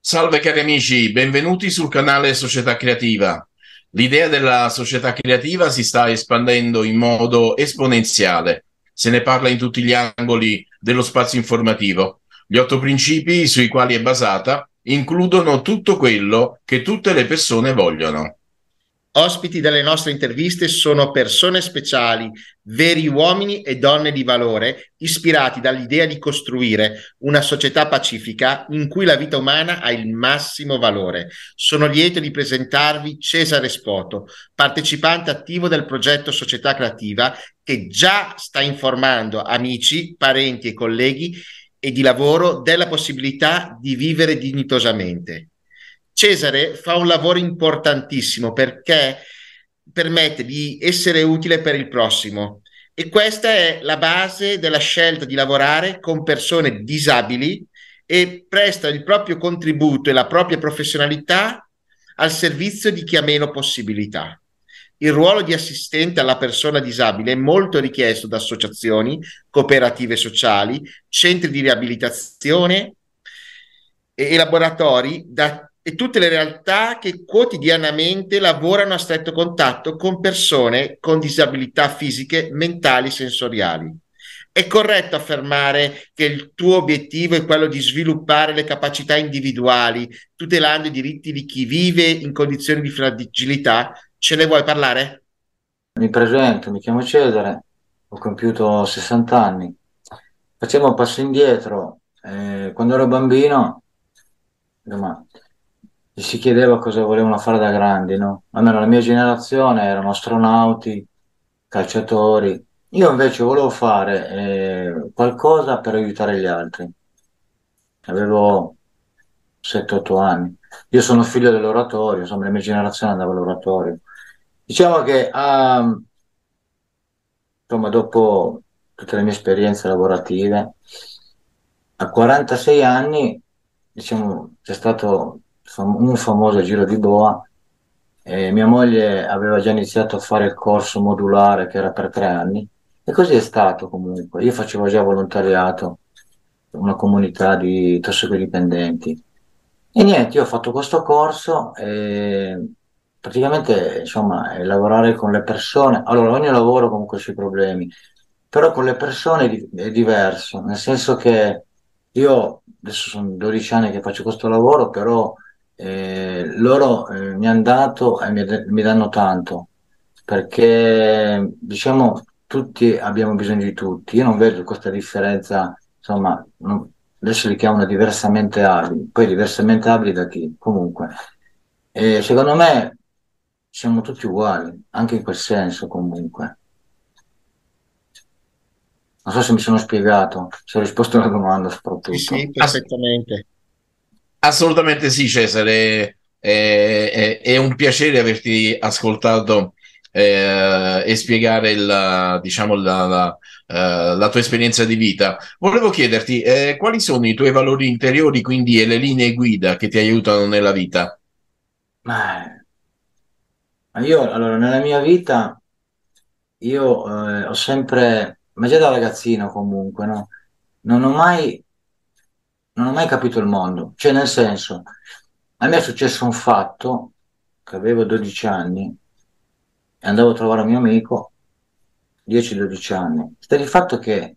Salve cari amici, benvenuti sul canale Società Creativa. L'idea della società creativa si sta espandendo in modo esponenziale. Se ne parla in tutti gli angoli dello spazio informativo. Gli otto principi sui quali è basata includono tutto quello che tutte le persone vogliono. Ospiti delle nostre interviste sono persone speciali, veri uomini e donne di valore, ispirati dall'idea di costruire una società pacifica in cui la vita umana ha il massimo valore. Sono lieto di presentarvi Cesare Spoto, partecipante attivo del progetto Società Creativa, che già sta informando amici, parenti e colleghi e di lavoro della possibilità di vivere dignitosamente. Cesare fa un lavoro importantissimo perché permette di essere utile per il prossimo e questa è la base della scelta di lavorare con persone disabili e presta il proprio contributo e la propria professionalità al servizio di chi ha meno possibilità. Il ruolo di assistente alla persona disabile è molto richiesto da associazioni, cooperative sociali, centri di riabilitazione e laboratori da e tutte le realtà che quotidianamente lavorano a stretto contatto con persone con disabilità fisiche, mentali, sensoriali. È corretto affermare che il tuo obiettivo è quello di sviluppare le capacità individuali, tutelando i diritti di chi vive in condizioni di fragilità? Ce ne vuoi parlare? Mi presento, mi chiamo Cesare, ho compiuto 60 anni. Facciamo un passo indietro. Eh, quando ero bambino, domani, si chiedeva cosa volevano fare da grandi, no? Almeno la mia generazione erano astronauti, calciatori. Io invece volevo fare eh, qualcosa per aiutare gli altri. Avevo 7-8 anni. Io sono figlio dell'oratorio, insomma la mia generazione andava all'oratorio. Diciamo che ah, insomma, dopo tutte le mie esperienze lavorative, a 46 anni, diciamo, c'è stato un famoso giro di boa. E mia moglie aveva già iniziato a fare il corso modulare che era per tre anni e così è stato comunque. Io facevo già volontariato una comunità di tossicodipendenti e niente, io ho fatto questo corso e praticamente insomma lavorare con le persone. Allora ogni lavoro comunque ha i suoi problemi, però con le persone è diverso, nel senso che io adesso sono 12 anni che faccio questo lavoro, però eh, loro eh, mi hanno dato e mi, mi, danno tanto perché diciamo tutti abbiamo bisogno di tutti. Io non vedo questa differenza, insomma, non, adesso li chiamano diversamente abili, poi diversamente abili da chi? Comunque, e secondo me siamo tutti uguali, anche in quel senso comunque. Non so se mi sono spiegato, se ho risposto alla domanda soprattutto. Sì, sì, perfettamente. Assolutamente sì, Cesare. È, è, è un piacere averti ascoltato eh, e spiegare il, diciamo, la, la, uh, la, tua esperienza di vita. Volevo chiederti eh, quali sono i tuoi valori interiori, quindi, e le linee guida che ti aiutano nella vita? Ma io, allora, nella mia vita, io eh, ho sempre, ma già da ragazzino comunque, no? Non ho mai non ho mai capito il mondo. Cioè, nel senso, a me è successo un fatto che avevo 12 anni e andavo a trovare un mio amico, 10-12 anni. Sta il fatto che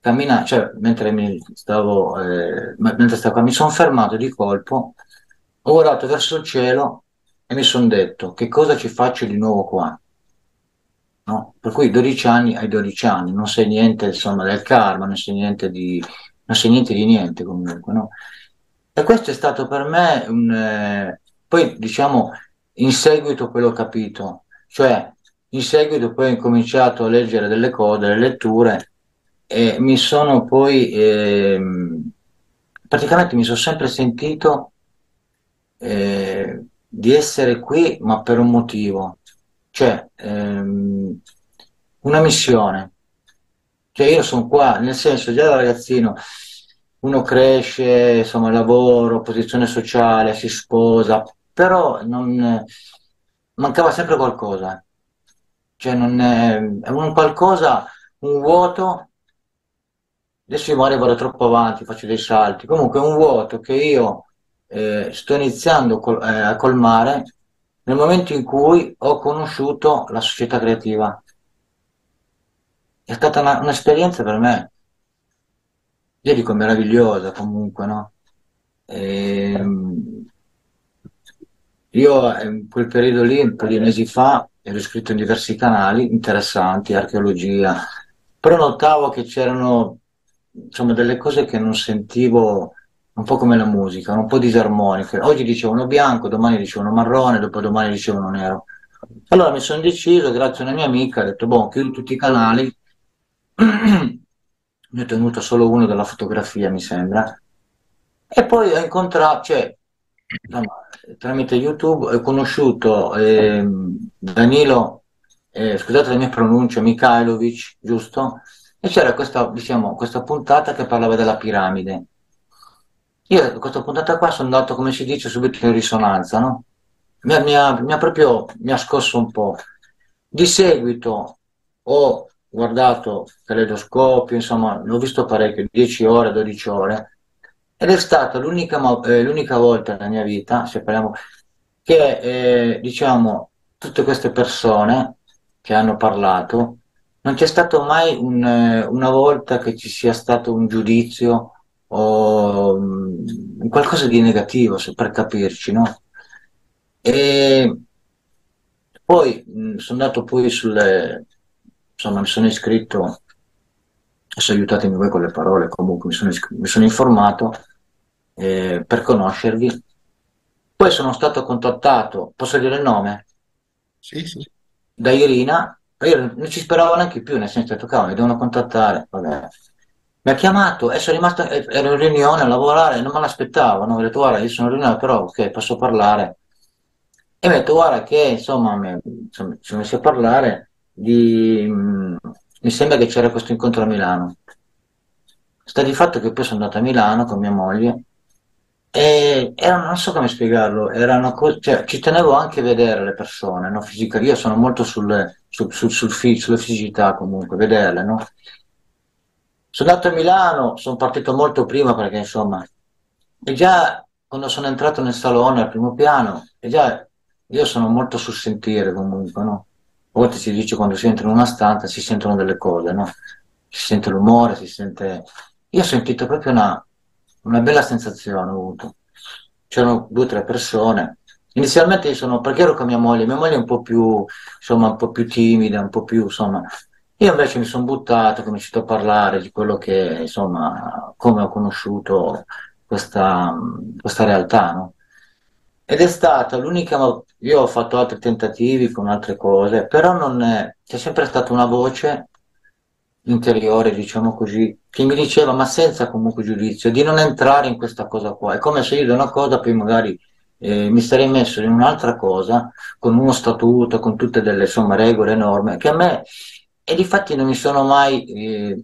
cammina, cioè, mentre mi stavo, eh, mentre stavo, mi sono fermato di colpo, ho guardato verso il cielo e mi sono detto che cosa ci faccio di nuovo qua. No? Per cui 12 anni ai 12 anni, non sai niente insomma, del karma, non sai niente di, non sai niente di niente comunque, no? E questo è stato per me un... Eh, poi diciamo in seguito poi l'ho capito, cioè in seguito poi ho incominciato a leggere delle cose, delle letture e mi sono poi eh, praticamente mi sono sempre sentito eh, di essere qui ma per un motivo, cioè ehm, una missione cioè io sono qua, nel senso già da ragazzino uno cresce, insomma, lavoro, posizione sociale, si sposa, però non, mancava sempre qualcosa. Cioè non è, è un qualcosa, un vuoto adesso magari vado troppo avanti, faccio dei salti, comunque è un vuoto che io eh, sto iniziando col, eh, a colmare nel momento in cui ho conosciuto la società creativa. È stata una, un'esperienza per me, io dico meravigliosa comunque, no? E, ehm, io in quel periodo lì, un po' di mesi fa, ero iscritto in diversi canali interessanti, archeologia, però notavo che c'erano insomma, delle cose che non sentivo un po' come la musica, un po' disarmoniche. Oggi dicevano bianco, domani dicevano marrone, dopodomani dicevano nero. Allora mi sono deciso, grazie a una mia amica, ho detto, boh, chiudi tutti i canali, ne ho tenuto solo uno della fotografia, mi sembra, e poi ho incontrato, cioè, tramite YouTube ho conosciuto eh, Danilo, eh, scusate la mia pronuncia, Mikhailovic, giusto? E c'era questa, diciamo, questa puntata che parlava della piramide. Io questa puntata qua sono andato, come si dice, subito in risonanza, no? Mi ha, mi ha, mi ha proprio mi ha scosso un po'. Di seguito ho guardato Caleidoscopio, insomma, l'ho visto parecchio, 10 ore, 12 ore, ed è stata l'unica, eh, l'unica volta nella mia vita, se parliamo, che eh, diciamo tutte queste persone che hanno parlato non c'è stato mai un, eh, una volta che ci sia stato un giudizio o um, qualcosa di negativo, per capirci, no? E poi mh, sono andato poi sulle, insomma, mi sono iscritto, adesso aiutatemi voi con le parole, comunque mi sono, mi sono informato eh, per conoscervi. Poi sono stato contattato, posso dire il nome? Sì, sì. Da Irina, io non ci speravo neanche più, nel senso che cavolo, mi devono contattare. Vabbè. Mi ha chiamato e sono rimasto, ero in riunione a lavorare, non me l'aspettavo, no? ho detto guarda, io sono in riunione, però ok, posso parlare. E mi ha detto guarda che insomma, mi, insomma, ci siamo messi a parlare di... Mh, mi sembra che c'era questo incontro a Milano. Sta di fatto che poi sono andato a Milano con mia moglie e era, non so come spiegarlo, cosa, cioè, ci tenevo anche a vedere le persone, no? Io sono molto sul, sul, sul, sul sulle fisicità comunque, vederle, no? Sono andato a Milano, sono partito molto prima perché insomma, e già quando sono entrato nel salone al primo piano, e già io sono molto sul sentire comunque, no? A volte si dice quando si entra in una stanza si sentono delle cose, no? Si sente l'umore, si sente... Io ho sentito proprio una, una bella sensazione ho avuto. C'erano due o tre persone. Inizialmente io sono, perché ero con mia moglie, mia moglie è un po' più, insomma, un po' più timida, un po' più, insomma, io invece mi sono buttato, ho cominciato a parlare di quello che, insomma, come ho conosciuto questa, questa realtà, no? Ed è stata l'unica, io ho fatto altri tentativi con altre cose, però non è, c'è sempre stata una voce interiore, diciamo così, che mi diceva, ma senza comunque giudizio, di non entrare in questa cosa qua. È come se io da una cosa poi magari eh, mi sarei messo in un'altra cosa, con uno statuto, con tutte delle insomma, regole, norme, che a me, e di fatti non mi sono mai, eh,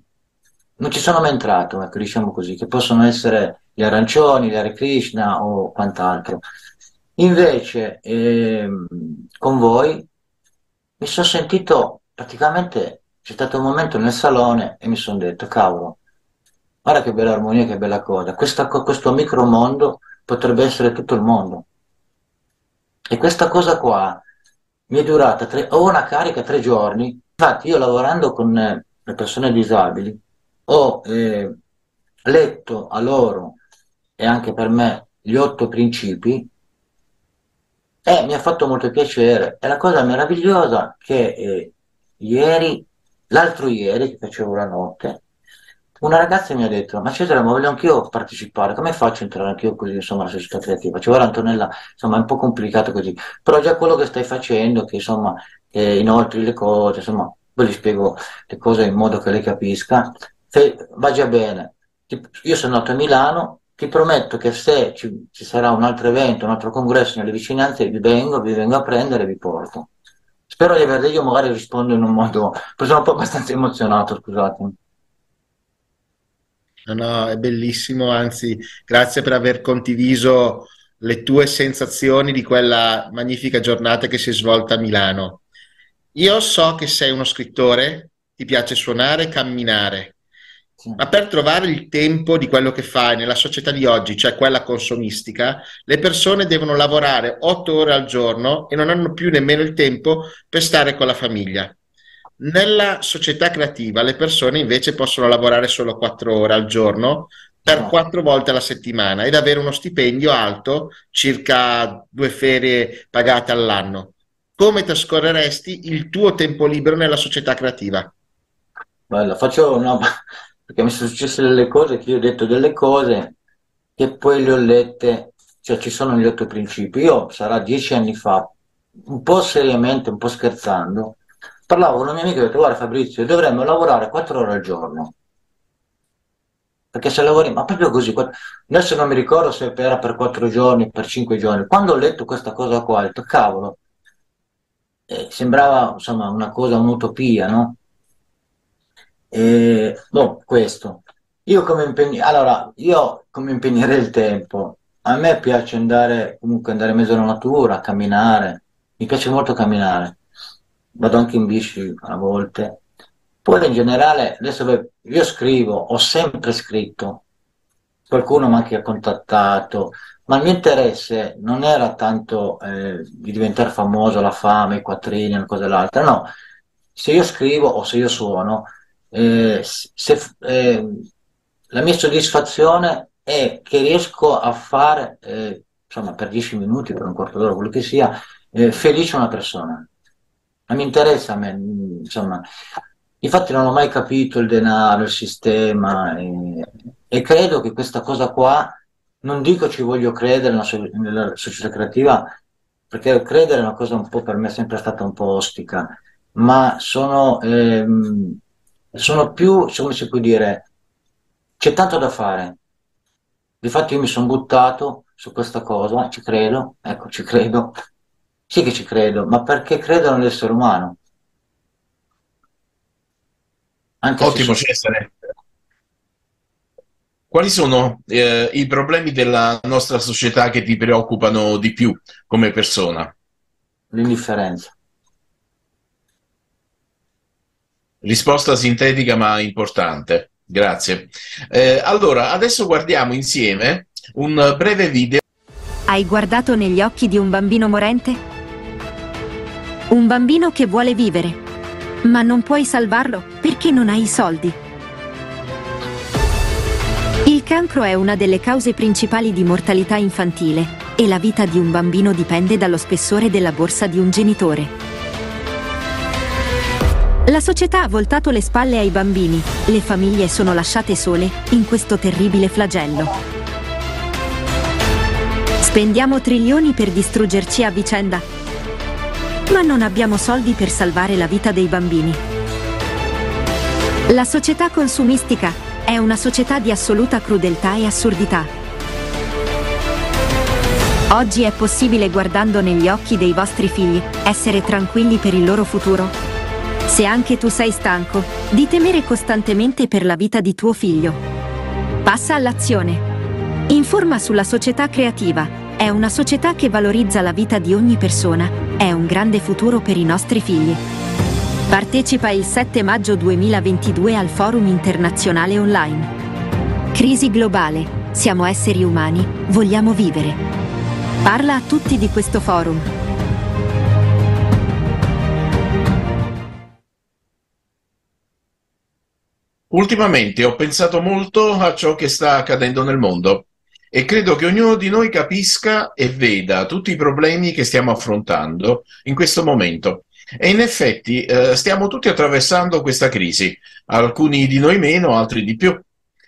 non ci sono mai entrato, ecco, diciamo così, che possono essere gli arancioni, gli Hare Krishna o quant'altro. Invece, eh, con voi mi sono sentito praticamente c'è stato un momento nel salone e mi sono detto, cavolo, guarda che bella armonia, che bella cosa, Questa, questo micromondo potrebbe essere tutto il mondo. E questa cosa qua mi è durata, tre, ho una carica tre giorni, infatti io lavorando con eh, le persone disabili ho eh, letto a loro e anche per me gli otto principi e mi ha fatto molto piacere. E la cosa meravigliosa che eh, ieri L'altro ieri, che facevo la notte, una ragazza mi ha detto, ma Cesare, ma voglio anch'io partecipare, come faccio a entrare anch'io così, insomma, alla società creativa? Cioè, ora Antonella, insomma, è un po' complicato così, però già quello che stai facendo, che insomma, eh, inoltre le cose, insomma, poi gli spiego le cose in modo che lei capisca, va già bene. Io sono nato a Milano, ti prometto che se ci, ci sarà un altro evento, un altro congresso nelle vicinanze, vi vengo, vi vengo a prendere e vi porto. Spero di aver io magari rispondo in un modo, sono un po' abbastanza emozionato, scusate. No, no, è bellissimo, anzi, grazie per aver condiviso le tue sensazioni di quella magnifica giornata che si è svolta a Milano. Io so che sei uno scrittore, ti piace suonare e camminare. Ma per trovare il tempo di quello che fai nella società di oggi, cioè quella consumistica, le persone devono lavorare otto ore al giorno e non hanno più nemmeno il tempo per stare con la famiglia. Nella società creativa le persone invece possono lavorare solo quattro ore al giorno per quattro volte alla settimana ed avere uno stipendio alto, circa due ferie pagate all'anno. Come trascorreresti il tuo tempo libero nella società creativa? Bella, faccio una, perché mi sono successe delle cose che io ho detto delle cose che poi le ho lette, cioè ci sono gli otto principi. Io sarà dieci anni fa, un po' seriamente, un po' scherzando, parlavo con una mia amica e ho detto guarda Fabrizio, dovremmo lavorare quattro ore al giorno. Perché se lavori, ma proprio così, adesso non mi ricordo se era per quattro giorni, per cinque giorni. Quando ho letto questa cosa qua, ho detto cavolo, eh, sembrava insomma una cosa, un'utopia, no? E, boh, questo. Io come, impegni- allora, io come impegnare il tempo? A me piace andare, comunque andare in mezzo alla natura, camminare. Mi piace molto camminare. Vado anche in bici a volte. Poi in generale, adesso io scrivo, ho sempre scritto. Qualcuno mi ha anche contattato, ma il mio interesse non era tanto eh, di diventare famoso, la fama, i quattrini, una cosa e l'altra, no. Se io scrivo o se io suono, eh, se, eh, la mia soddisfazione è che riesco a fare, eh, insomma, per dieci minuti, per un quarto d'ora, quello che sia, eh, felice una persona. Non mi interessa a me, insomma. Infatti non ho mai capito il denaro, il sistema e, e credo che questa cosa qua, non dico ci voglio credere nella, nella società creativa, perché credere è una cosa un po' per me sempre stata un po' ostica, ma sono... Ehm, sono più, come si può dire, c'è tanto da fare. Difatti io mi sono buttato su questa cosa, ci credo, ecco, ci credo, sì che ci credo, ma perché credo nell'essere umano. Anche Ottimo se... Cesare. Quali sono eh, i problemi della nostra società che ti preoccupano di più come persona? L'indifferenza. Risposta sintetica ma importante. Grazie. Eh, allora, adesso guardiamo insieme un breve video. Hai guardato negli occhi di un bambino morente? Un bambino che vuole vivere, ma non puoi salvarlo perché non hai i soldi. Il cancro è una delle cause principali di mortalità infantile e la vita di un bambino dipende dallo spessore della borsa di un genitore. La società ha voltato le spalle ai bambini, le famiglie sono lasciate sole in questo terribile flagello. Spendiamo trilioni per distruggerci a vicenda, ma non abbiamo soldi per salvare la vita dei bambini. La società consumistica è una società di assoluta crudeltà e assurdità. Oggi è possibile guardando negli occhi dei vostri figli essere tranquilli per il loro futuro? Se anche tu sei stanco, di temere costantemente per la vita di tuo figlio. Passa all'azione. Informa sulla società creativa. È una società che valorizza la vita di ogni persona. È un grande futuro per i nostri figli. Partecipa il 7 maggio 2022 al Forum internazionale online. Crisi globale. Siamo esseri umani, vogliamo vivere. Parla a tutti di questo forum Ultimamente ho pensato molto a ciò che sta accadendo nel mondo e credo che ognuno di noi capisca e veda tutti i problemi che stiamo affrontando in questo momento. E in effetti eh, stiamo tutti attraversando questa crisi, alcuni di noi meno, altri di più.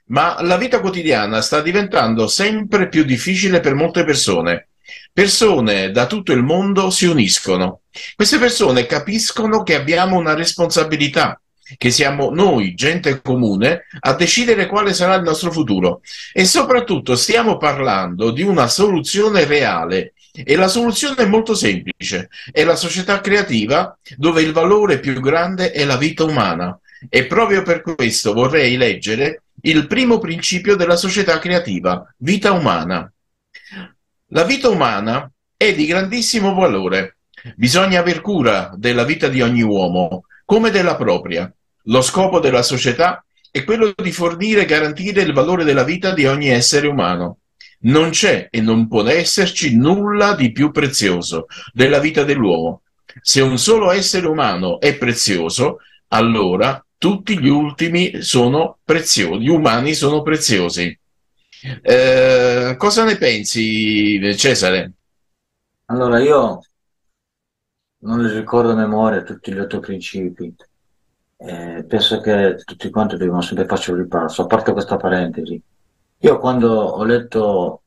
Ma la vita quotidiana sta diventando sempre più difficile per molte persone. Persone da tutto il mondo si uniscono. Queste persone capiscono che abbiamo una responsabilità che siamo noi, gente comune, a decidere quale sarà il nostro futuro. E soprattutto stiamo parlando di una soluzione reale. E la soluzione è molto semplice, è la società creativa dove il valore più grande è la vita umana. E proprio per questo vorrei leggere il primo principio della società creativa, vita umana. La vita umana è di grandissimo valore. Bisogna aver cura della vita di ogni uomo, come della propria. Lo scopo della società è quello di fornire e garantire il valore della vita di ogni essere umano. Non c'è e non può esserci nulla di più prezioso della vita dell'uomo. Se un solo essere umano è prezioso, allora tutti gli ultimi sono preziosi, gli umani sono preziosi. Eh, cosa ne pensi, Cesare? Allora, io non li ricordo a memoria tutti gli otto principi. Eh, penso che tutti quanti devono sempre farci un ripasso, a parte questa parentesi. Io quando ho letto,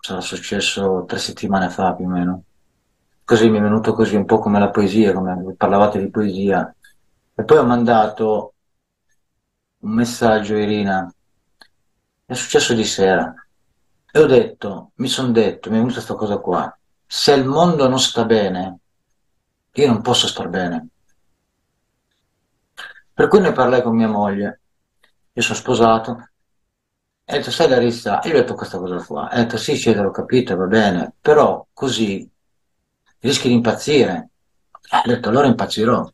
sarà successo tre settimane fa più o meno, così mi è venuto così un po' come la poesia, come parlavate di poesia, e poi ho mandato un messaggio a Irina, è successo di sera, e ho detto, mi sono detto, mi è venuta questa cosa qua, se il mondo non sta bene, io non posso star bene. Per cui ne parlai con mia moglie, io sono sposato, e ho detto, sai Larissa, io ho detto questa cosa qua, e ho detto, sì, sì, l'ho capito, va bene, però così rischi di impazzire. ho detto, allora impazzirò.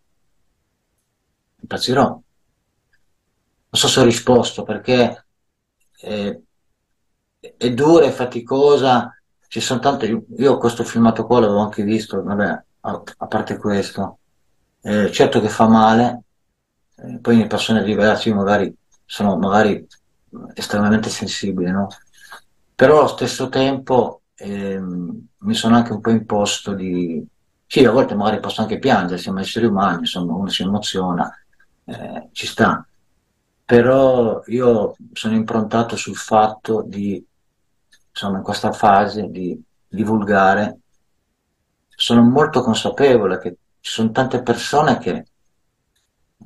Impazzirò. Non so se ho risposto, perché eh, è dura, è faticosa, ci sono tante, io questo filmato qua l'avevo anche visto, vabbè, a, parte questo, eh, certo che fa male, eh, poi le persone diverse magari sono magari estremamente sensibili, no? Però allo stesso tempo ehm, mi sono anche un po' imposto di... Sì, a volte magari posso anche piangere, siamo esseri umani, insomma, uno si emoziona, eh, ci sta. Però io sono improntato sul fatto di, insomma, in questa fase di divulgare, sono molto consapevole che ci sono tante persone che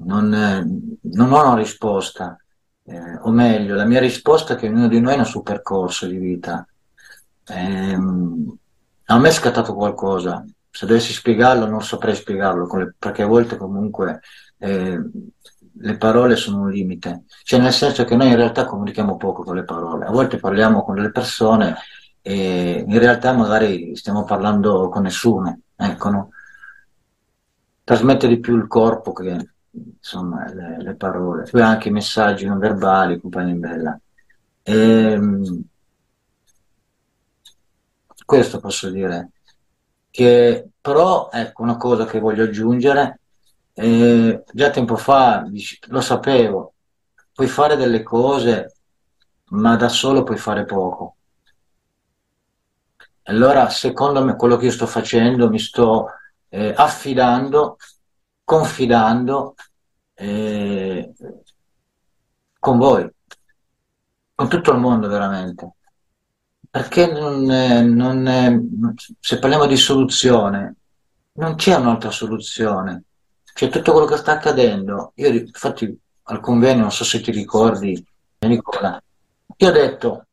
non, eh, non una risposta, eh, o meglio, la mia risposta è che ognuno di noi ha un suo percorso di vita. Eh, a me è scattato qualcosa, se dovessi spiegarlo non saprei spiegarlo, perché a volte comunque eh, le parole sono un limite, cioè nel senso che noi in realtà comunichiamo poco con le parole, a volte parliamo con delle persone e in realtà magari stiamo parlando con nessuno, ecco, no? trasmette di più il corpo che insomma, le, le parole, poi anche i messaggi non verbali, compagni bella. E, ehm, questo posso dire. Che però, ecco, una cosa che voglio aggiungere, eh, già tempo fa lo sapevo, puoi fare delle cose, ma da solo puoi fare poco. Allora, secondo me, quello che io sto facendo, mi sto eh, affidando confidando eh, con voi, con tutto il mondo veramente. Perché non, non, se parliamo di soluzione, non c'è un'altra soluzione. C'è tutto quello che sta accadendo. Io infatti al convegno, non so se ti ricordi, Nicola, io ho detto,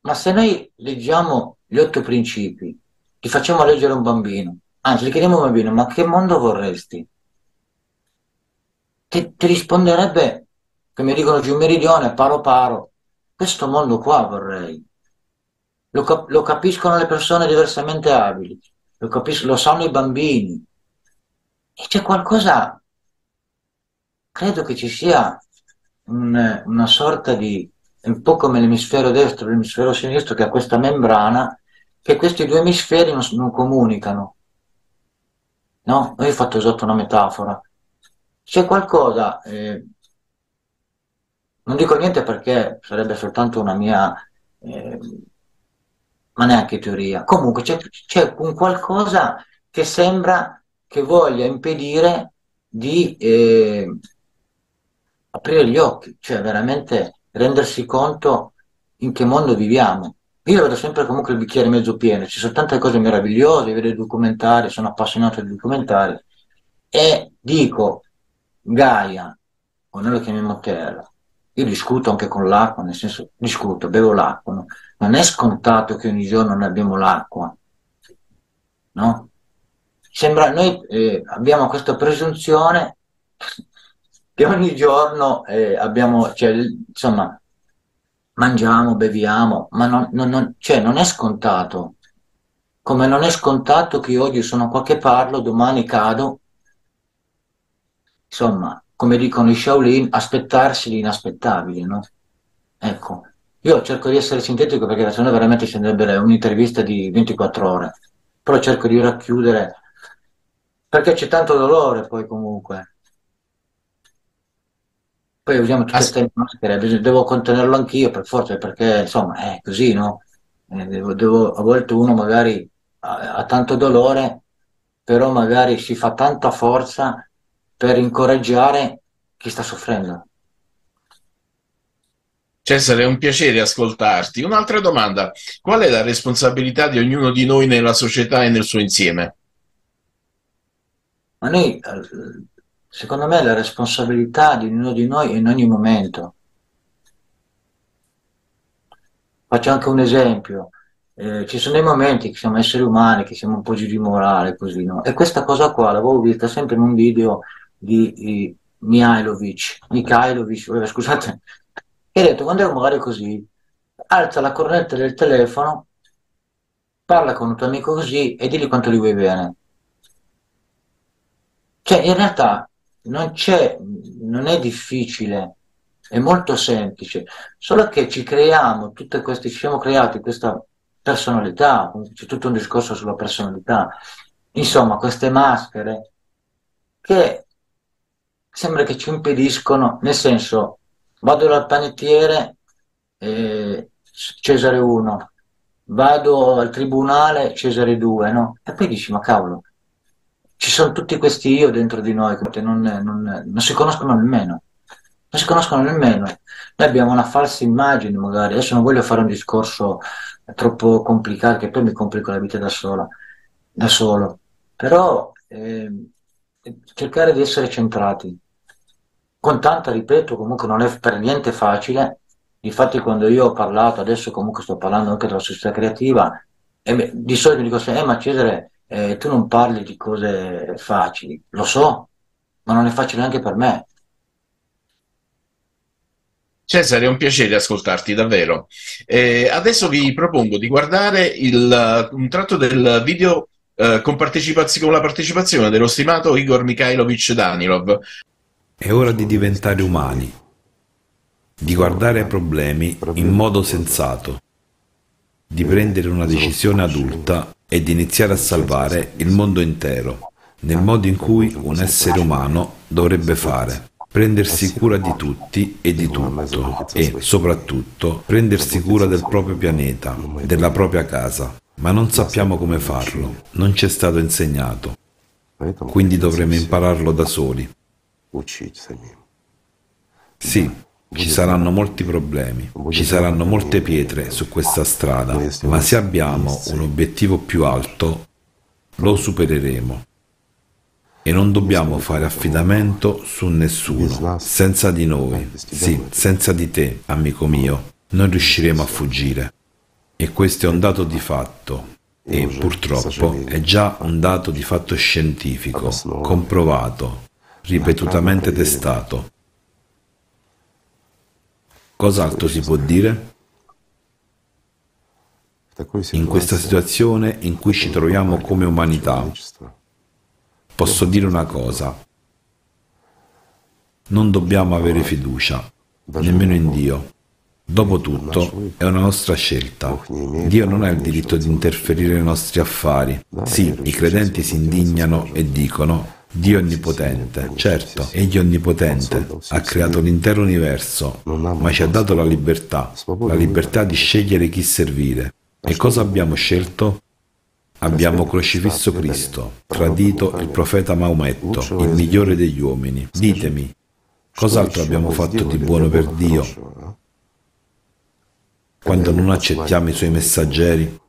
ma se noi leggiamo gli otto principi, ti facciamo leggere un bambino, anzi, gli chiediamo a un bambino, ma che mondo vorresti? ti, ti risponderebbe, mi dicono giù meridione, paro paro, questo mondo qua vorrei. Lo, cap- lo capiscono le persone diversamente abili, lo, capis- lo sanno i bambini. E c'è qualcosa, credo che ci sia un, una sorta di, un po' come l'emisfero destro e l'emisfero sinistro che ha questa membrana, che questi due emisferi non, non comunicano. No? Io ho fatto esatto una metafora c'è qualcosa, eh, non dico niente perché sarebbe soltanto una mia, eh, ma neanche teoria. Comunque c'è, c'è, un qualcosa che sembra che voglia impedire di eh, aprire gli occhi, cioè veramente rendersi conto in che mondo viviamo. Io vedo sempre comunque il bicchiere mezzo pieno, ci sono tante cose meravigliose, vedo i documentari, sono appassionato di documentari e dico Gaia, o noi lo chiamiamo terra, io discuto anche con l'acqua, nel senso discuto, bevo l'acqua, no? non è scontato che ogni giorno noi abbiamo l'acqua, no? Sembra, noi eh, abbiamo questa presunzione che ogni giorno eh, abbiamo, cioè, insomma, mangiamo, beviamo, ma non, non, non, cioè, non è scontato. Come non è scontato che oggi sono qua che parlo, domani cado Insomma, come dicono i Shaolin, aspettarsi l'inaspettabile, no? Ecco, io cerco di essere sintetico perché se no veramente scenderebbe un'intervista di 24 ore, però cerco di racchiudere perché c'è tanto dolore poi comunque. Poi usiamo tutte queste maschere, devo contenerlo anch'io per forza, perché insomma è così, no? Eh, devo, devo, a volte uno magari ha, ha tanto dolore, però magari si fa tanta forza per incoraggiare chi sta soffrendo. Cesare, è un piacere ascoltarti. Un'altra domanda, qual è la responsabilità di ognuno di noi nella società e nel suo insieme? Ma noi, secondo me, la responsabilità di ognuno di noi è in ogni momento. Faccio anche un esempio. Eh, ci sono dei momenti che siamo esseri umani, che siamo un po' giù di morale, così, no? E questa cosa qua l'avevo vista sempre in un video di, di Mihailovic, Mikhailovic, scusate, e ha detto quando è magari così, alza la cornetta del telefono, parla con un tuo amico così e digli quanto gli vuoi bene. Cioè, in realtà non c'è, non è difficile, è molto semplice, solo che ci creiamo tutte queste, ci siamo creati questa personalità, c'è tutto un discorso sulla personalità, insomma, queste maschere che sembra che ci impediscono, nel senso, vado dal panettiere, eh, Cesare 1, vado al tribunale, Cesare 2, no? E poi dici, ma cavolo, ci sono tutti questi io dentro di noi che non, non, non si conoscono nemmeno. Non si conoscono nemmeno. Noi abbiamo una falsa immagine, magari. Adesso non voglio fare un discorso troppo complicato, che poi mi complico la vita da sola, da solo. Però eh, cercare di essere centrati, con tanta, ripeto, comunque non è per niente facile. Infatti quando io ho parlato, adesso comunque sto parlando anche della società creativa, e di solito mi dico eh ma Cesare, eh, tu non parli di cose facili, lo so, ma non è facile anche per me. Cesare, è un piacere ascoltarti davvero. Eh, adesso vi propongo di guardare il, un tratto del video eh, con, con, la partecipazione dello stimato Igor Mikhailovich Danilov. È ora di diventare umani, di guardare ai problemi in modo sensato, di prendere una decisione adulta e di iniziare a salvare il mondo intero, nel modo in cui un essere umano dovrebbe fare. Prendersi cura di tutti e di tutto e, soprattutto, prendersi cura del proprio pianeta, della propria casa. Ma non sappiamo come farlo, non ci è stato insegnato. Quindi dovremo impararlo da soli. Sì, ci saranno molti problemi, ci saranno molte pietre su questa strada, ma se abbiamo un obiettivo più alto, lo supereremo. E non dobbiamo fare affidamento su nessuno, senza di noi, sì, senza di te, amico mio, non riusciremo a fuggire. E questo è un dato di fatto, e purtroppo è già un dato di fatto scientifico, comprovato, ripetutamente testato. Cos'altro si può dire? In questa situazione in cui ci troviamo come umanità, posso dire una cosa. Non dobbiamo avere fiducia, nemmeno in Dio. Dopotutto è una nostra scelta. Dio non ha il diritto di interferire nei nostri affari. Sì, i credenti si indignano e dicono Dio onnipotente, certo, egli onnipotente, ha creato l'intero universo, ma ci ha dato la libertà, la libertà di scegliere chi servire. E cosa abbiamo scelto? Abbiamo crocifisso Cristo, tradito il profeta Maometto, il migliore degli uomini. Ditemi, cos'altro abbiamo fatto di buono per Dio? Quando non accettiamo i suoi messaggeri,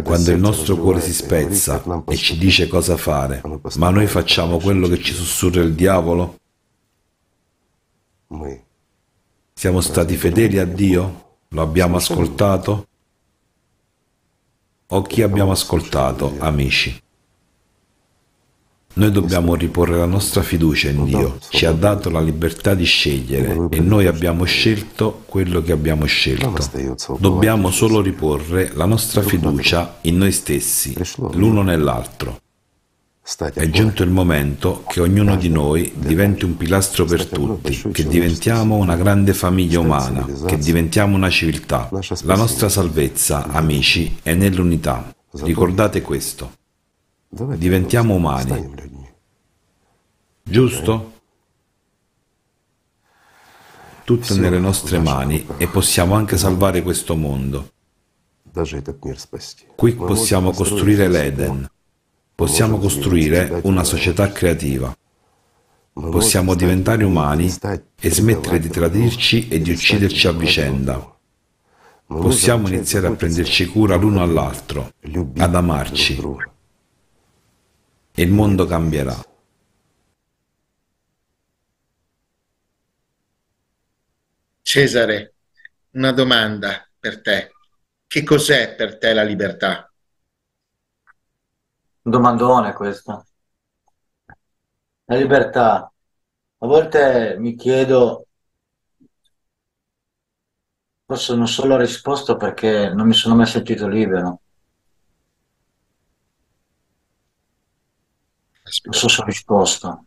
quando il nostro cuore si spezza e ci dice cosa fare, ma noi facciamo quello che ci sussurra il diavolo? Siamo stati fedeli a Dio? Lo abbiamo ascoltato? O chi abbiamo ascoltato, amici? Noi dobbiamo riporre la nostra fiducia in Dio, ci ha dato la libertà di scegliere e noi abbiamo scelto quello che abbiamo scelto. Dobbiamo solo riporre la nostra fiducia in noi stessi, l'uno nell'altro. È giunto il momento che ognuno di noi diventi un pilastro per tutti, che diventiamo una grande famiglia umana, che diventiamo una civiltà. La nostra salvezza, amici, è nell'unità. Ricordate questo. Diventiamo umani. Giusto? Tutto nelle nostre mani e possiamo anche salvare questo mondo. Qui possiamo costruire l'Eden, possiamo costruire una società creativa, possiamo diventare umani e smettere di tradirci e di ucciderci a vicenda. Possiamo iniziare a prenderci cura l'uno all'altro, ad amarci. Il mondo cambierà. Cesare, una domanda per te. Che cos'è per te la libertà? Domandone questo. La libertà. A volte mi chiedo, forse non so la risposta perché non mi sono mai sentito libero. Non so se ho risposto.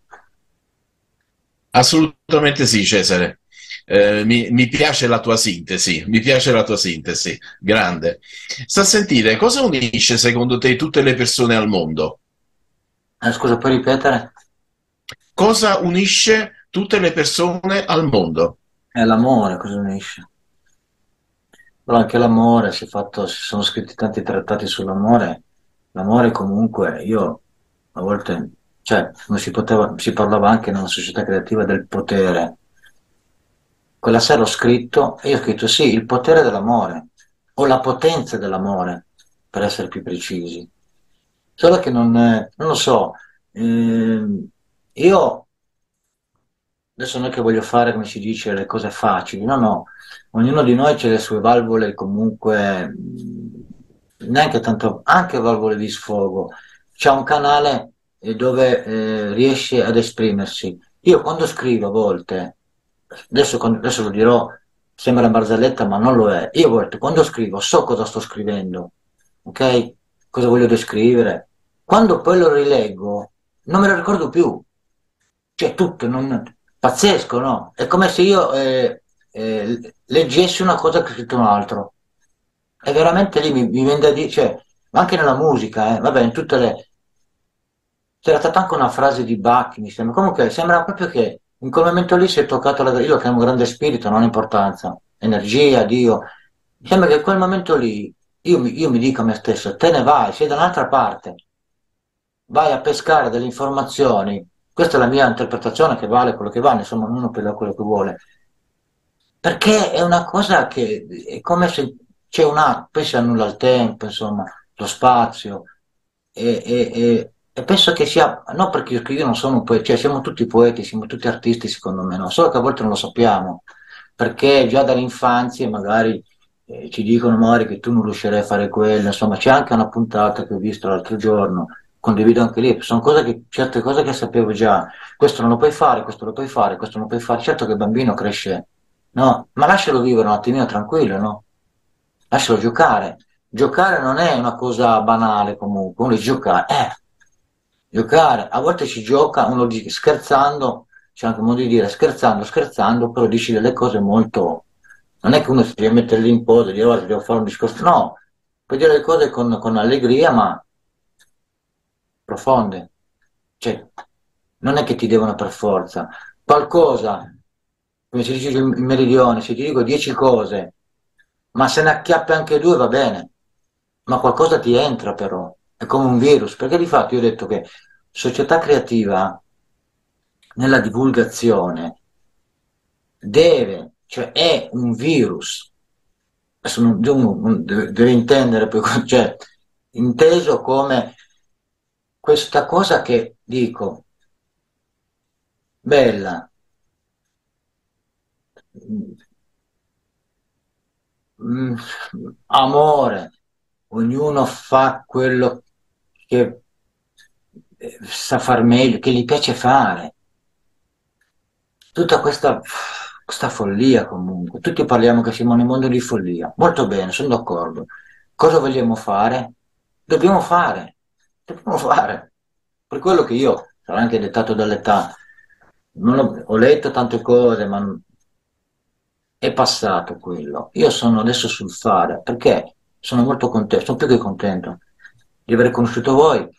Assolutamente sì, Cesare. Eh, mi, mi, piace la tua sintesi, mi piace la tua sintesi, grande. Sta a sentire, cosa unisce secondo te tutte le persone al mondo? Eh, scusa, puoi ripetere? Cosa unisce tutte le persone al mondo? È l'amore, cosa unisce? Però anche l'amore, si, fatto, si sono scritti tanti trattati sull'amore, l'amore comunque, io a volte, cioè, si, poteva, si parlava anche nella società creativa del potere, quella sera ho scritto, e io ho scritto sì, il potere dell'amore, o la potenza dell'amore, per essere più precisi. Solo che non, non lo so, eh, io adesso non è che voglio fare, come si dice, le cose facili, no, no, ognuno di noi ha le sue valvole comunque, neanche tanto, anche valvole di sfogo, c'è un canale dove eh, riesce ad esprimersi. Io quando scrivo a volte, adesso, adesso lo dirò, sembra barzelletta, ma non lo è. Io a volte quando scrivo so cosa sto scrivendo, ok? Cosa voglio descrivere. Quando poi lo rileggo, non me lo ricordo più. Cioè, tutto, non... pazzesco, no? È come se io eh, eh, leggessi una cosa che ho scritto un altro. E veramente lì mi, mi viene da dire, cioè, anche nella musica, eh, vabbè, in tutte le... C'era stata anche una frase di Bach, mi sembra. Comunque, sembra proprio che in quel momento lì si è toccato la... Io lo chiamo grande spirito, non importanza, energia, Dio. Mi sembra che in quel momento lì io mi, io mi dico a me stesso, te ne vai, sei da un'altra parte, vai a pescare delle informazioni. Questa è la mia interpretazione che vale quello che vale, insomma, ognuno per quello che vuole. Perché è una cosa che è come se c'è una, poi si annulla il tempo, insomma, lo spazio, e, e e penso che sia, non perché io non sono un poeta, cioè siamo tutti poeti, siamo tutti artisti secondo me, no? solo che a volte non lo sappiamo, perché già dall'infanzia magari eh, ci dicono magari che tu non riuscirai a fare quello, insomma c'è anche una puntata che ho visto l'altro giorno, condivido anche lì, sono cose che, certe cose che sapevo già, questo non lo puoi fare, questo lo puoi fare, questo non lo puoi fare, certo che il bambino cresce, no? Ma lascialo vivere un attimino tranquillo, no? Lascialo giocare. Giocare non è una cosa banale comunque, uno dice giocare, eh, giocare, a volte si gioca, uno dice scherzando, c'è anche modo di dire scherzando, scherzando, però dici delle cose molto... Non è che uno si deve mettere lì in posa e dire guarda devo fare un discorso, no, puoi dire le cose con, con allegria ma profonde. Cioè, non è che ti devono per forza. Qualcosa, come si dice in meridione, se ti dico dieci cose, ma se ne acchiappi anche due va bene, ma qualcosa ti entra però è come un virus, perché di fatto io ho detto che società creativa nella divulgazione deve, cioè è un virus, adesso non, non, deve intendere poi, cioè, inteso come questa cosa che dico, bella, mm, amore, ognuno fa quello che eh, sa far meglio, che gli piace fare. Tutta questa, questa follia comunque, tutti parliamo che siamo nel mondo di follia, molto bene, sono d'accordo. Cosa vogliamo fare? Dobbiamo fare, dobbiamo fare. per quello che io, sarà anche dettato dall'età, ho, ho, letto tante cose, ma è passato quello. Io sono adesso sul fare, perché sono molto contento, sono più che contento di aver conosciuto voi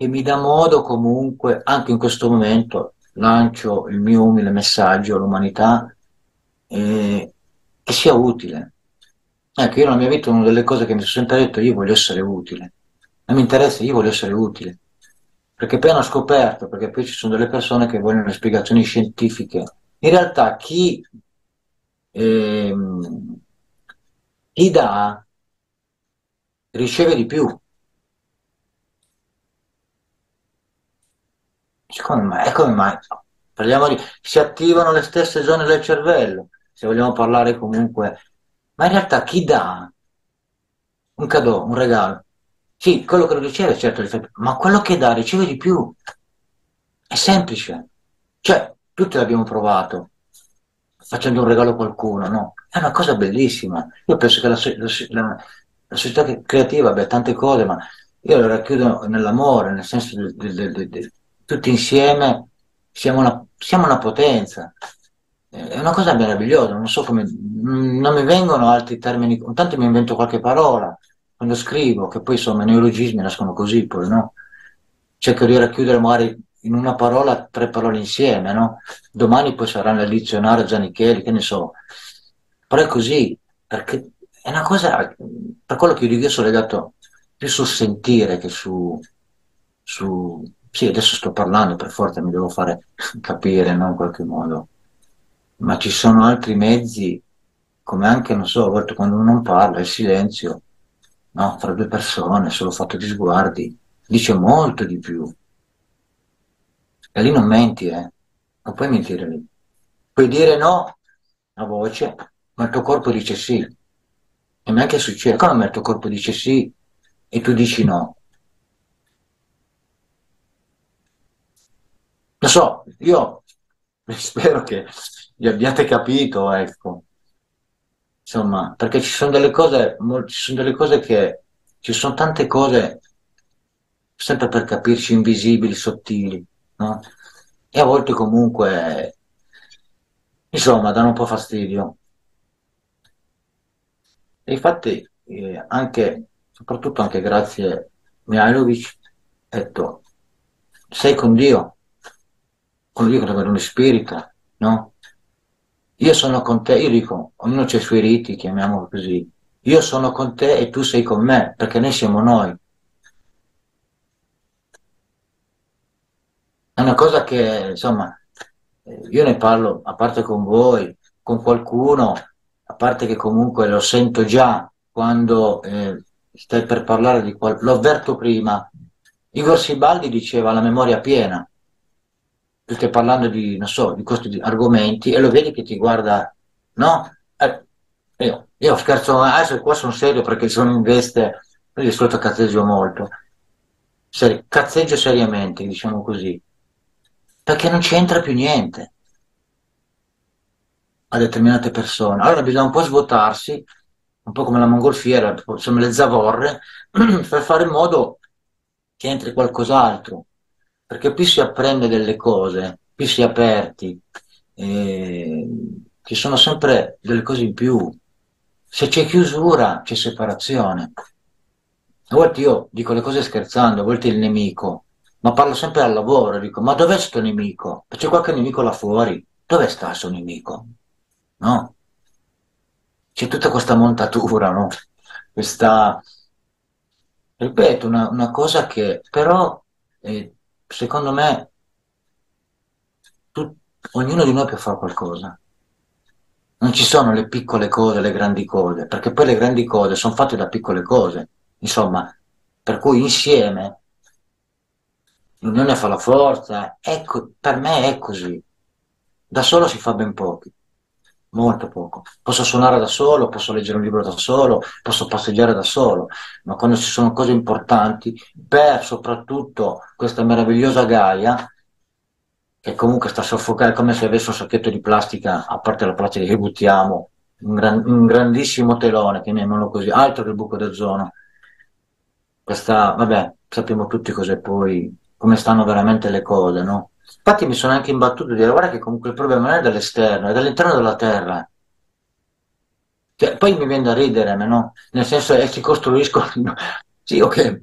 e mi dà modo comunque, anche in questo momento, lancio il mio umile messaggio all'umanità eh, che sia utile. Ecco, io nella mia vita una delle cose che mi sono sempre detto, io voglio essere utile. Non mi interessa, io voglio essere utile. Perché poi hanno scoperto, perché poi ci sono delle persone che vogliono spiegazioni scientifiche. In realtà chi, ehm, chi dà riceve di più. Come mai? Come mai? Parliamo di... Si attivano le stesse zone del cervello, se vogliamo parlare comunque. Ma in realtà chi dà un cadeau, un regalo? Sì, quello che lo riceve, certo, ma quello che dà riceve di più. È semplice. Cioè, tutti l'abbiamo provato facendo un regalo a qualcuno, no? È una cosa bellissima. Io penso che la, la, la, società creativa abbia tante cose, ma io la racchiudo nell'amore, nel senso di tutti insieme siamo una, siamo una potenza. È una cosa meravigliosa, non so come, non mi vengono altri termini, intanto mi invento qualche parola quando scrivo, che poi insomma i neologismi nascono così, poi no? Cerco di racchiudere magari in una parola tre parole insieme, no? Domani poi sarà nel dizionario Zanicheli, che ne so. Però è così, perché è una cosa, per quello che io dico, io sono legato più sul sentire che su, su sì, adesso sto parlando, per forza mi devo fare capire, no, in qualche modo. Ma ci sono altri mezzi, come anche, non so, a volte quando uno non parla, il silenzio, no, fra due persone, solo fatto di sguardi, dice molto di più. E lì non menti, eh. Non puoi mentire lì. Puoi dire no a voce, ma il tuo corpo dice sì. E mi è anche succede, come il tuo corpo dice sì e tu dici no. Lo so, io spero che vi abbiate capito, ecco. Insomma, perché ci sono delle cose, ci sono delle cose che, ci sono tante cose, sempre per capirci, invisibili, sottili, no? E a volte comunque, insomma, danno un po' fastidio. E infatti, eh, anche, soprattutto anche grazie a Mihailovic, ha detto, sei con Dio, con Dio che è uno spirito, no? Io sono con te, io dico, ognuno ha i suoi riti, chiamiamolo così. Io sono con te e tu sei con me, perché noi siamo noi. È una cosa che, insomma, io ne parlo, a parte con voi, con qualcuno, a parte che comunque lo sento già quando eh, stai per parlare di qualcosa, l'ho avverto prima. Igor Sibaldi diceva la memoria piena tu stai parlando di, non so, di questi argomenti e lo vedi che ti guarda, no? Eh, io, io, scherzo, adesso qua sono serio perché sono in veste, io di solito cazzeggio molto, Seri, cazzeggio seriamente, diciamo così, perché non c'entra più niente a determinate persone. Allora bisogna un po' svuotarsi, un po' come la mongolfiera, insomma le zavorre, per fare in modo che entri qualcos'altro perché più si apprende delle cose, più si è aperti, eh, ci sono sempre delle cose in più. Se c'è chiusura, c'è separazione. A volte io dico le cose scherzando, a volte il nemico, ma parlo sempre al lavoro, dico, ma dov'è sto nemico? C'è qualche nemico là fuori? Dove sta suo nemico? No? C'è tutta questa montatura, no? Questa, ripeto, una, una cosa che però eh, secondo me tu, ognuno di noi può fare qualcosa. Non ci sono le piccole cose, le grandi cose, perché poi le grandi cose sono fatte da piccole cose. Insomma, per cui insieme l'unione fa la forza. Ecco, per me è così. Da solo si fa ben pochi molto poco. Posso suonare da solo, posso leggere un libro da solo, posso passeggiare da solo, ma quando ci sono cose importanti, per soprattutto questa meravigliosa Gaia, che comunque sta soffocando, come se avesse un sacchetto di plastica, a parte la plastica che buttiamo, un, gran, un grandissimo telone, chiamiamolo così, altro che il buco d'ozono. questa, vabbè, sappiamo tutti cos'è poi, come stanno veramente le cose, no? Infatti mi sono anche imbattuto di dire, guarda che comunque il problema non è dall'esterno, è dall'interno della terra. Cioè, poi mi viene da ridere, no? Nel senso che si costruiscono... sì, ok.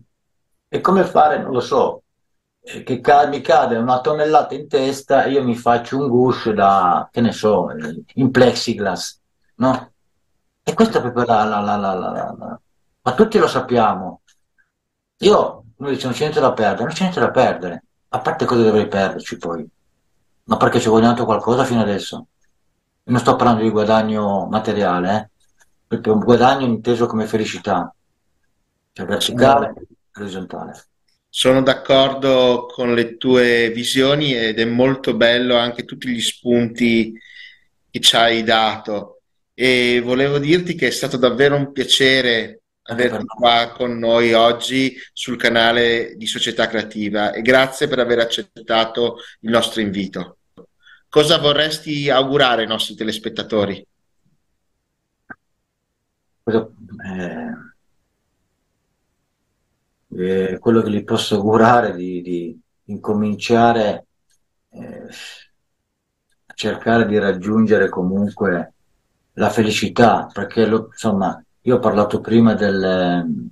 E come fare? Non lo so. Che ca- mi cade una tonnellata in testa e io mi faccio un guscio da, che ne so, in plexiglass, no? E questa è proprio la, la, la, la, Ma tutti lo sappiamo. Io, noi diciamo, non c'è niente da perdere, non c'è niente da perdere. A parte cosa dovrei perderci poi? Ma perché ci ho guadagnato qualcosa fino adesso? Non sto parlando di guadagno materiale, eh? perché un guadagno inteso come felicità, cioè verticale e orizzontale. Sono d'accordo con le tue visioni ed è molto bello anche tutti gli spunti che ci hai dato e volevo dirti che è stato davvero un piacere averti qua con noi oggi sul canale di Società Creativa e grazie per aver accettato il nostro invito. Cosa vorresti augurare ai nostri telespettatori? Eh, eh, quello che gli posso augurare di, di incominciare eh, a cercare di raggiungere comunque la felicità, perché lo, insomma io ho parlato prima del...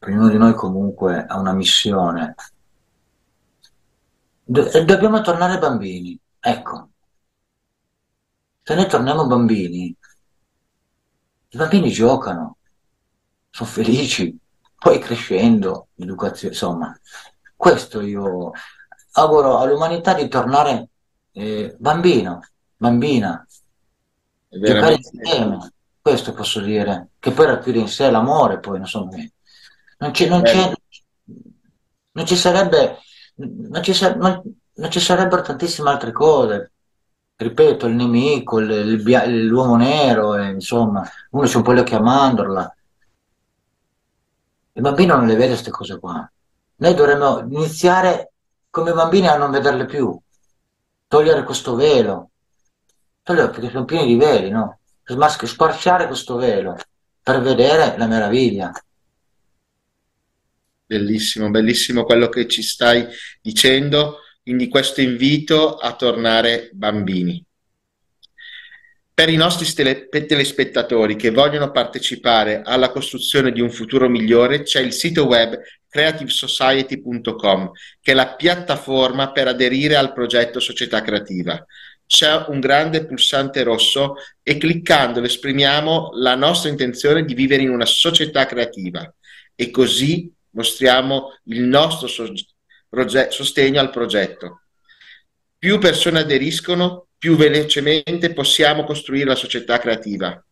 Ognuno di noi comunque ha una missione. Do- dobbiamo tornare bambini, ecco. Se noi torniamo bambini, i bambini giocano, sono felici, poi crescendo, l'educazione, insomma, questo io auguro all'umanità di tornare eh, bambino, bambina, giocare insieme, questo posso dire, che poi racchiude in sé l'amore, poi non, so, non, c'è, non, c'è, non ci sarebbe, non ci, non, non ci sarebbero tantissime altre cose. Ripeto, il nemico, il, il, l'uomo nero, e, insomma, uno c'è un po' le occhi a mandorla. Il bambino non le vede queste cose qua. Noi dovremmo iniziare come bambini a non vederle più, togliere questo velo, togliere perché sono pieni di veli, no? Sparciare questo velo per vedere la meraviglia. Bellissimo, bellissimo quello che ci stai dicendo, quindi questo invito a tornare bambini. Per i nostri telespettatori che vogliono partecipare alla costruzione di un futuro migliore c'è il sito web creativesociety.com che è la piattaforma per aderire al progetto Società Creativa c'è un grande pulsante rosso e cliccandolo esprimiamo la nostra intenzione di vivere in una società creativa e così mostriamo il nostro so- proge- sostegno al progetto. Più persone aderiscono, più velocemente possiamo costruire la società creativa.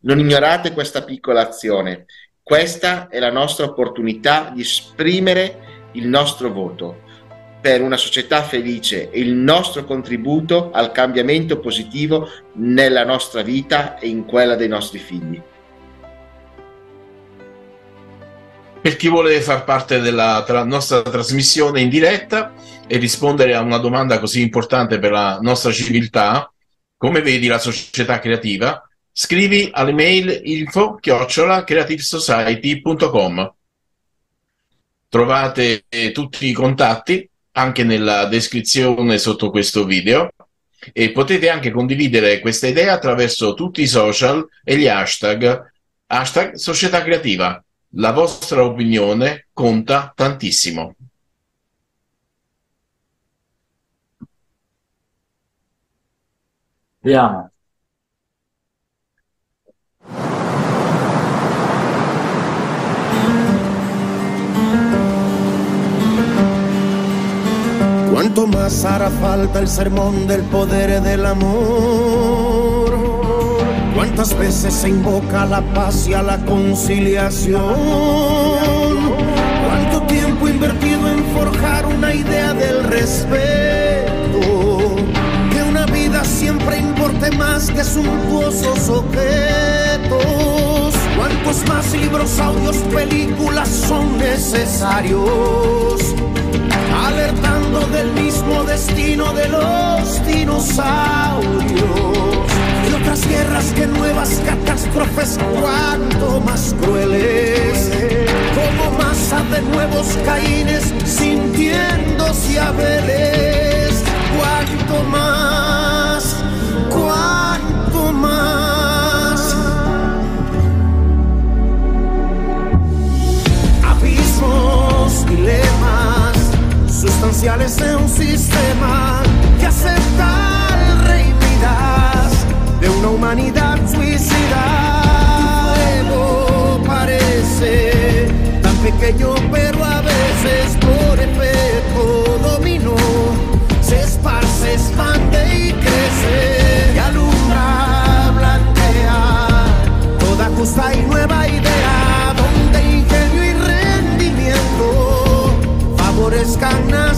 Non ignorate questa piccola azione. Questa è la nostra opportunità di esprimere il nostro voto per una società felice e il nostro contributo al cambiamento positivo nella nostra vita e in quella dei nostri figli. Per chi vuole far parte della tra- nostra trasmissione in diretta e rispondere a una domanda così importante per la nostra civiltà, come vedi la società creativa, scrivi all'email info chiocciola creativesociety.com. Trovate tutti i contatti anche nella descrizione sotto questo video e potete anche condividere questa idea attraverso tutti i social e gli hashtag hashtag società creativa. La vostra opinione conta tantissimo. Vediamo. Cuanto más hará falta el sermón del poder del amor. Cuántas veces se invoca la paz y a la conciliación. Cuánto tiempo invertido en forjar una idea del respeto. Que una vida siempre importe más que suntuosos objetos. Cuántos más libros, audios, películas son necesarios alertando del mismo destino de los dinosaurios. Y otras guerras que nuevas catástrofes, cuanto más crueles, como prisa de nuevos caínes, sintiéndose Abeles. Cuánto más, cuánto más. Abismos, dilemas, sustanciales de un sistema que acepta el rey de una humanidad suicida. Fuego parece tan pequeño, pero a veces por efecto dominó se esparce, expande y crece y alumbra, blanquea toda justa y nueva idea canas